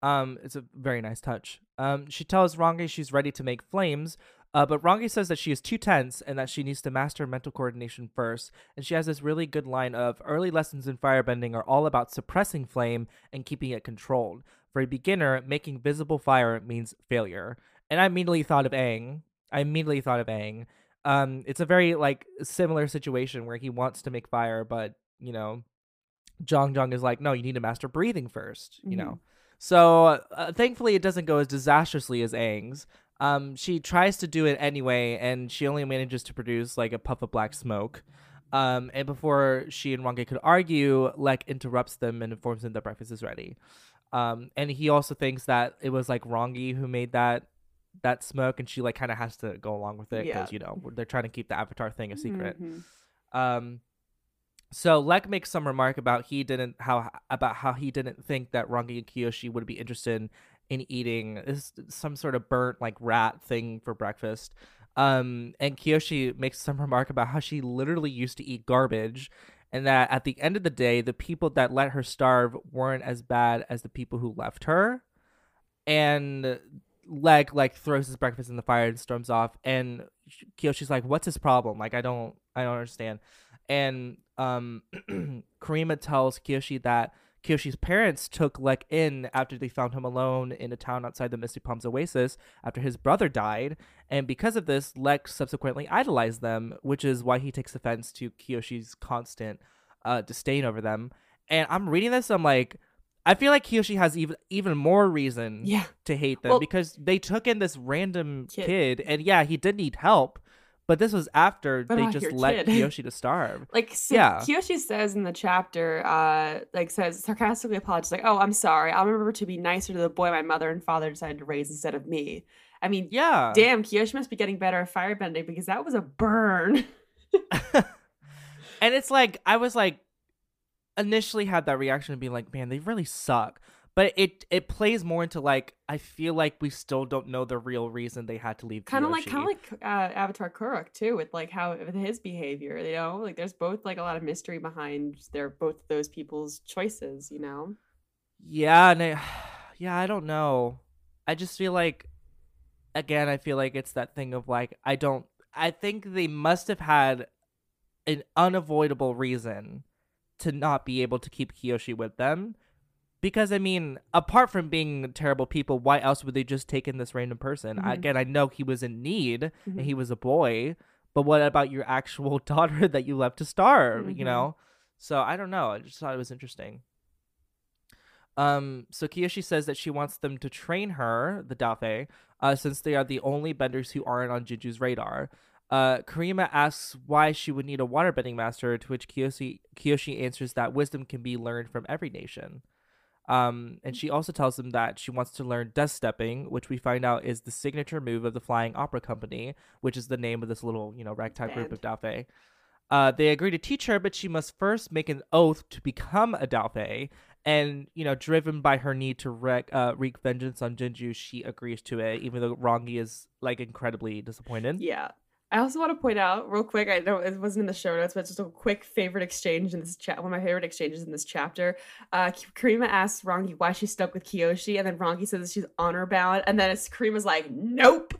um it's a very nice touch um she tells rangi she's ready to make flames uh, but Rangi says that she is too tense and that she needs to master mental coordination first. And she has this really good line of early lessons in firebending are all about suppressing flame and keeping it controlled. For a beginner, making visible fire means failure. And I immediately thought of Aang. I immediately thought of Aang. Um, it's a very like similar situation where he wants to make fire, but you know, Jeong Jeong is like, no, you need to master breathing 1st you mm-hmm. know. So uh, thankfully, it doesn't go as disastrously as Aang's. Um, she tries to do it anyway, and she only manages to produce like a puff of black smoke. Um, and before she and Rangi could argue, Lek interrupts them and informs them that breakfast is ready. Um, and he also thinks that it was like Rangi who made that that smoke, and she like kind of has to go along with it because yeah. you know they're trying to keep the Avatar thing a secret. Mm-hmm. Um, so Lek makes some remark about he didn't how about how he didn't think that Rangi and Kyoshi would be interested in eating is some sort of burnt like rat thing for breakfast. Um, and Kyoshi makes some remark about how she literally used to eat garbage, and that at the end of the day, the people that let her starve weren't as bad as the people who left her. And Lek like throws his breakfast in the fire and storms off. And Kyoshi's like, "What's his problem? Like, I don't, I don't understand." And um, Kirima tells Kyoshi that Kyoshi's parents took Lek in after they found him alone in a town outside the Misty Palms oasis after his brother died, and because of this, Lek subsequently idolized them, which is why he takes offense to Kyoshi's constant uh, disdain over them. And I'm reading this, I'm like, I feel like Kyoshi has even even more reason yeah. to hate them well, because they took in this random kid. kid, and yeah, he did need help, but this was after but they just let Kyoshi to starve. Like, so yeah, Kyoshi says in the chapter, uh, like says sarcastically apologizes, like, "Oh, I'm sorry. I'll remember to be nicer to the boy my mother and father decided to raise instead of me." I mean, yeah, damn, Kyoshi must be getting better at firebending because that was a burn. and it's like I was like, initially had that reaction of being like, "Man, they really suck." but it it plays more into like I feel like we still don't know the real reason they had to leave. Kind of like kind of like uh, Avatar Kuruk too, with like how with his behavior. You know, like there's both like a lot of mystery behind their both those people's choices. You know. Yeah, and I, yeah, I don't know. I just feel like, again, I feel like it's that thing of like I don't. I think they must have had an unavoidable reason to not be able to keep Kyoshi with them because I mean, apart from being terrible people, why else would they just take in this random person? Mm-hmm. Again, I know he was in need mm-hmm. and he was a boy, but what about your actual daughter that you left to starve? Mm-hmm. You know, so I don't know. I just thought it was interesting. Um, so Kyoshi says that she wants them to train her, the Daofei, uh, since they are the only benders who aren't on Jianzhu's radar. Uh, Kirima asks why she would need a waterbending master, to which Kyoshi, Kyoshi answers that wisdom can be learned from every nation. Um, and she also tells them that she wants to learn dust stepping, which we find out is the signature move of the Flying Opera Company, which is the name of this little, you know, ragtag group of Daofei. Uh, they agree to teach her, but she must first make an oath to become a Daofei. And, you know, driven by her need to wreak, uh, wreak vengeance on Jianzhu, she agrees to it, even though Rangi is, like, incredibly disappointed. Yeah. I also want to point out real quick. I know it wasn't in the show notes, but just a quick favorite exchange in this chat. One of my favorite exchanges in this chapter. Uh, Kirima asks Rangi why she's stuck with Kyoshi, and then Rangi says that she's honor bound, and then it's Kirima's like, "Nope,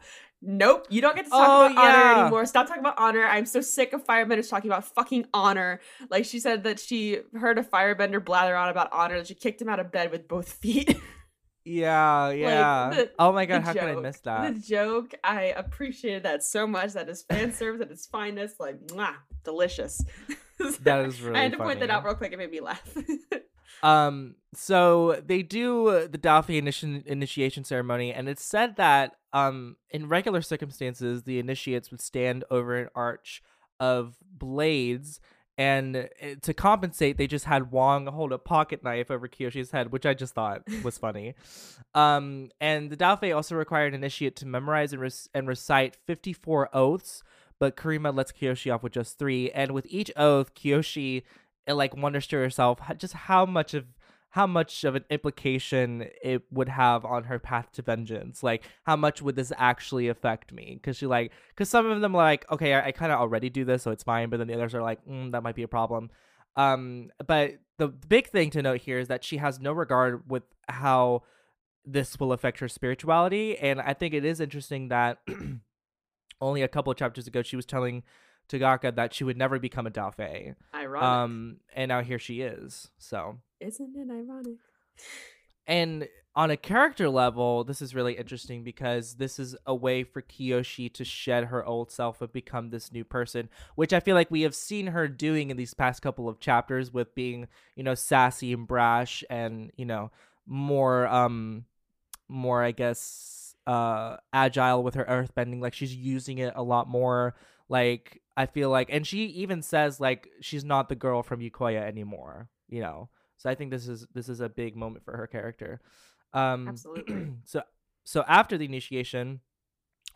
Nope, you don't get to talk Oh, about honor anymore. Stop talking about honor. I'm so sick of firebenders talking about fucking honor. Like she said that she heard a firebender blather on about honor that she kicked him out of bed with both feet. Yeah, yeah. the- oh my god, how could I miss that? The joke, I appreciated that so much. That is fan service at its finest. Like, mwah, delicious. That is really I had to point that out real quick. It made me laugh. Um, so they do the Daofei initi- initiation ceremony, and it's said that um, in regular circumstances, the initiates would stand over an arch of blades, and uh, to compensate, they just had Wong hold a pocket knife over Kyoshi's head, which I just thought was funny. Um, and the Daofei also required an initiate to memorize and, and recite 54 oaths, but Kirima lets Kyoshi off with just three. And with each oath, Kyoshi it like wonders to herself just how much of how much of an implication it would have on her path to vengeance? Like how much would this actually affect me? Because she like because some of them are like okay i, I kind of already do this so it's fine but then the others are like mm, that might be a problem. Um but the big thing to note here is that she has no regard with how this will affect her spirituality and i think it is interesting that only a couple chapters ago she was telling Tagaka that she would never become a Daofei. Ironic. Um, and now here she is. So, Isn't it ironic? and on a character level, this is really interesting because this is a way for Kyoshi to shed her old self and become this new person, which I feel like we have seen her doing in these past couple of chapters with being, you know, sassy and brash and, you know, more um more I guess uh agile with her earthbending like she's using it a lot more like I feel like and she even says like she's not the girl from Yokoya anymore, you know. So I think this is this is a big moment for her character. Um Absolutely. so so after the initiation,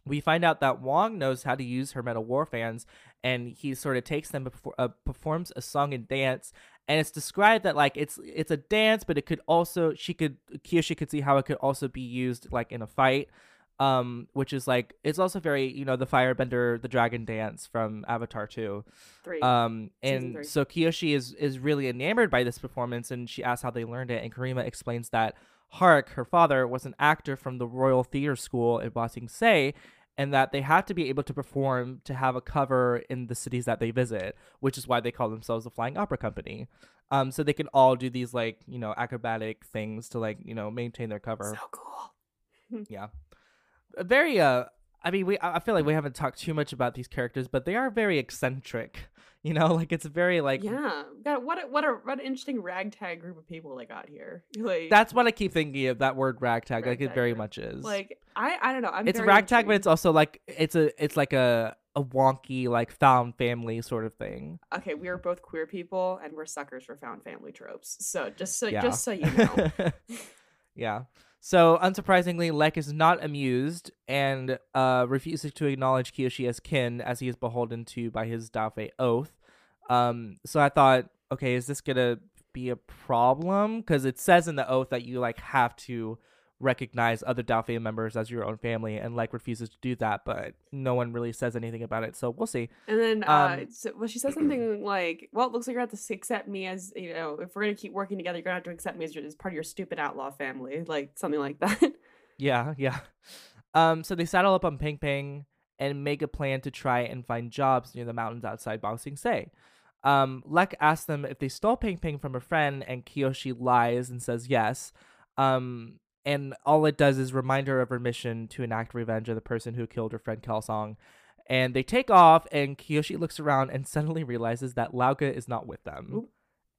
we find out that Wong knows how to use her metal war fans, and he sort of takes them before uh, performs a song and dance. And it's described that like it's it's a dance, but it could also she could Kyoshi could see how it could also be used like in a fight, um, which is like it's also very you know the Firebender the Dragon dance from Avatar two. Three. Um, and three. so Kyoshi is is really enamored by this performance, and she asks how they learned it. And Kirima explains that Hark, her father, was an actor from the Royal Theatre School in Ba Sing Se, and that they have to be able to perform to have a cover in the cities that they visit, which is why they call themselves the Flying Opera Company. Um, so they can all do these like you know acrobatic things to like you know maintain their cover so cool. a very uh I mean we I feel like we haven't talked too much about these characters, but they are very eccentric. You know, like it's very like yeah. God, what a, what a what an interesting ragtag group of people they got here. Like that's what I keep thinking of that word ragtag. like it very much is. like I I don't know. I'm it's ragtag, but it's also like it's a it's like a a wonky like found family sort of thing. okay. We are both queer people, and we're suckers for found family tropes. So just so Yeah. just so you know, yeah. So unsurprisingly, Lek is not amused and uh, refuses to acknowledge Kyoshi as kin, as he is beholden to by his Daofei oath. Um, so I thought, okay, is this gonna be a problem? Because it says in the oath that you like have to recognize other Daofei members as your own family, and like refuses to do that, but no one really says anything about it. So we'll see. and then uh, Um, so, well, she says something like, "Well, it looks like you're gonna have to accept me as you know. If we're gonna keep working together, you're gonna have to accept me as, your, as part of your stupid outlaw family, like something like that." Yeah, yeah. Um, so they saddle up on Peng Peng and make a plan to try and find jobs near the mountains outside Ba Sing Se. Um, Lek asks them if they stole Peng Peng from a friend, and Kyoshi lies and says yes. Um, and all it does is remind her of her mission to enact revenge of the person who killed her friend Kelsang. And they take off, and Kyoshi looks around and suddenly realizes that Lao Ge is not with them. Oop.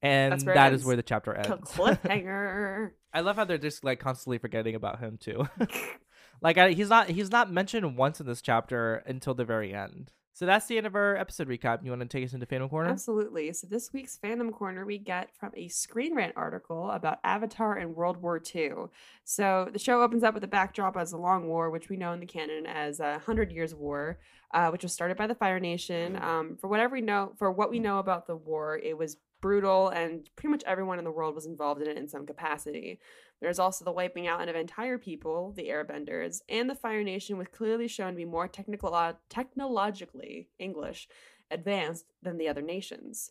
And That's where that is where the chapter ends. Cliffhanger. I love how they're just like constantly forgetting about him too. like I, he's not he's not mentioned once in this chapter until the very end. So that's the end of our episode recap. You want to take us into Fandom Corner? Absolutely. So this week's fandom corner we get from a Screen Rant article about Avatar and World War II. So the show opens up with a backdrop as a long war, which we know in the canon as a Hundred Years' War, uh, which was started by the Fire Nation. Um, for whatever we know, for what we know about the war, it was brutal, and pretty much everyone in the world was involved in it in some capacity. There's also the wiping out of entire people, the Airbenders, and the Fire Nation, was clearly shown to be more technical, technologically English advanced than the other nations.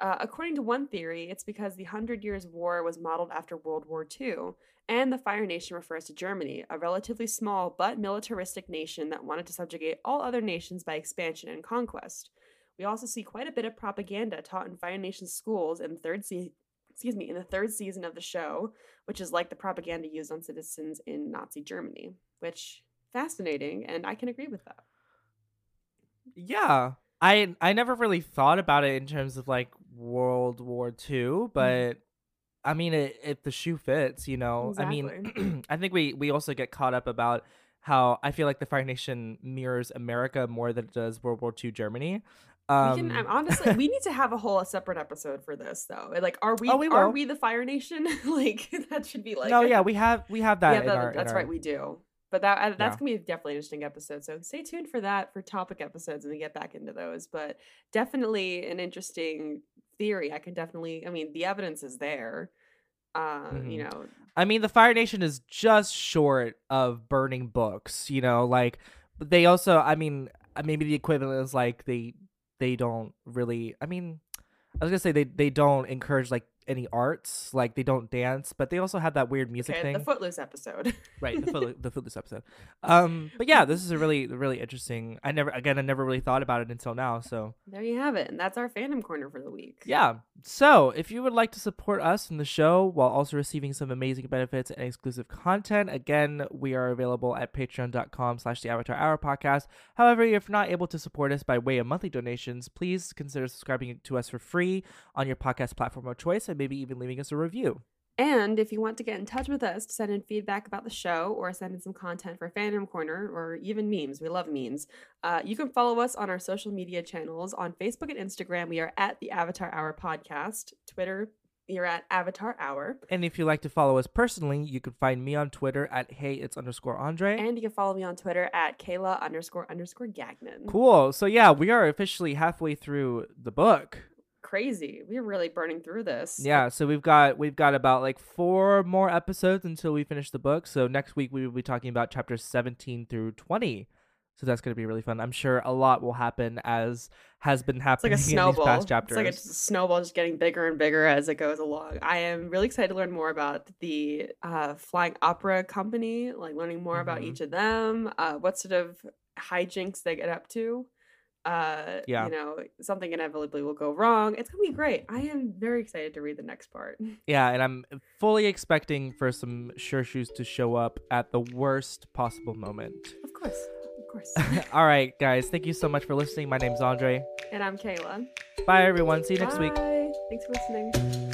Uh, according to one theory, it's because the Hundred Years' War was modeled after World War II, and the Fire Nation refers to Germany, a relatively small but militaristic nation that wanted to subjugate all other nations by expansion and conquest. We also see quite a bit of propaganda taught in Fire Nation schools in the third se- excuse me, in the third season of the show, which is like the propaganda used on citizens in Nazi Germany, which fascinating and I can agree with that. Yeah. I I never really thought about it in terms of like World War II, Mm-hmm. but I mean, it, if the shoe fits, you know. I mean, I think we we also get caught up about how I feel like the Fire Nation mirrors America more than it does World War II Germany. Um, we can um, honestly we need to have a whole separate episode for this though. Like are we, Oh, we are we the Fire Nation? like that should be like no, yeah, we have we have that. yeah, that- our, that's our- right, we do. But that uh, that's Yeah. gonna be definitely an interesting episode. So stay tuned for that for topic episodes and we get back into those. But definitely an interesting theory. I can definitely. I mean, the evidence is there. Uh, you Mhm. know, I mean, the Fire Nation is just short of burning books, you know, like but they also I mean, uh, maybe the equivalent is like they they don't really I mean, I was to say they they don't encourage like any arts, like they don't dance, but they also have that weird music okay, thing. the Footloose episode. right, the foot the Footloose episode. Um, but yeah, this is a really really interesting. I never again I never really thought about it until now, so there you have it, and that's our fandom corner for the week. yeah. So, if you would like to support us in the show while also receiving some amazing benefits and exclusive content, again, we are available at patreon.com slash the Avatar Hour podcast. However, if not able to support us by way of monthly donations, please consider subscribing to us for free on your podcast platform of choice and maybe even leaving us a review. And if you want to get in touch with us to send in feedback about the show or send in some content for Fandom Corner or even memes, we love memes, uh, you can follow us on our social media channels. On Facebook and Instagram, we are at the Avatar Hour Podcast. Twitter, you're at Avatar Hour. And if you'd like to follow us personally, you can find me on Twitter at hey it's underscore Andre. And you can follow me on Twitter at Kayla underscore underscore Gagnon. Cool. So yeah, we are officially halfway through the book. Crazy. We're really burning through this. Yeah, so we've got we've got about like four more episodes until we finish the book. So next week we will be talking about chapters 17 through 20. So that's going to be really fun. I'm sure a lot will happen as has been It's happening like a in these snowball. past chapters. It's like a a snowball just getting bigger and bigger as it goes along. I am really excited to learn more about the uh, Flying Opera Company, like learning more about Mhm. each of them, uh, what sort of hijinks they get up to. Uh, Yeah. You know, something inevitably will go wrong. It's to be great. I am very excited to read the next part. yeah, and I'm fully expecting for some shirshus to show up at the worst possible moment. Of course. Of course. All right, guys, thank you so much for listening. My name's Andre. and I'm Kayla. Bye everyone. See you next week. Bye. Thanks for listening.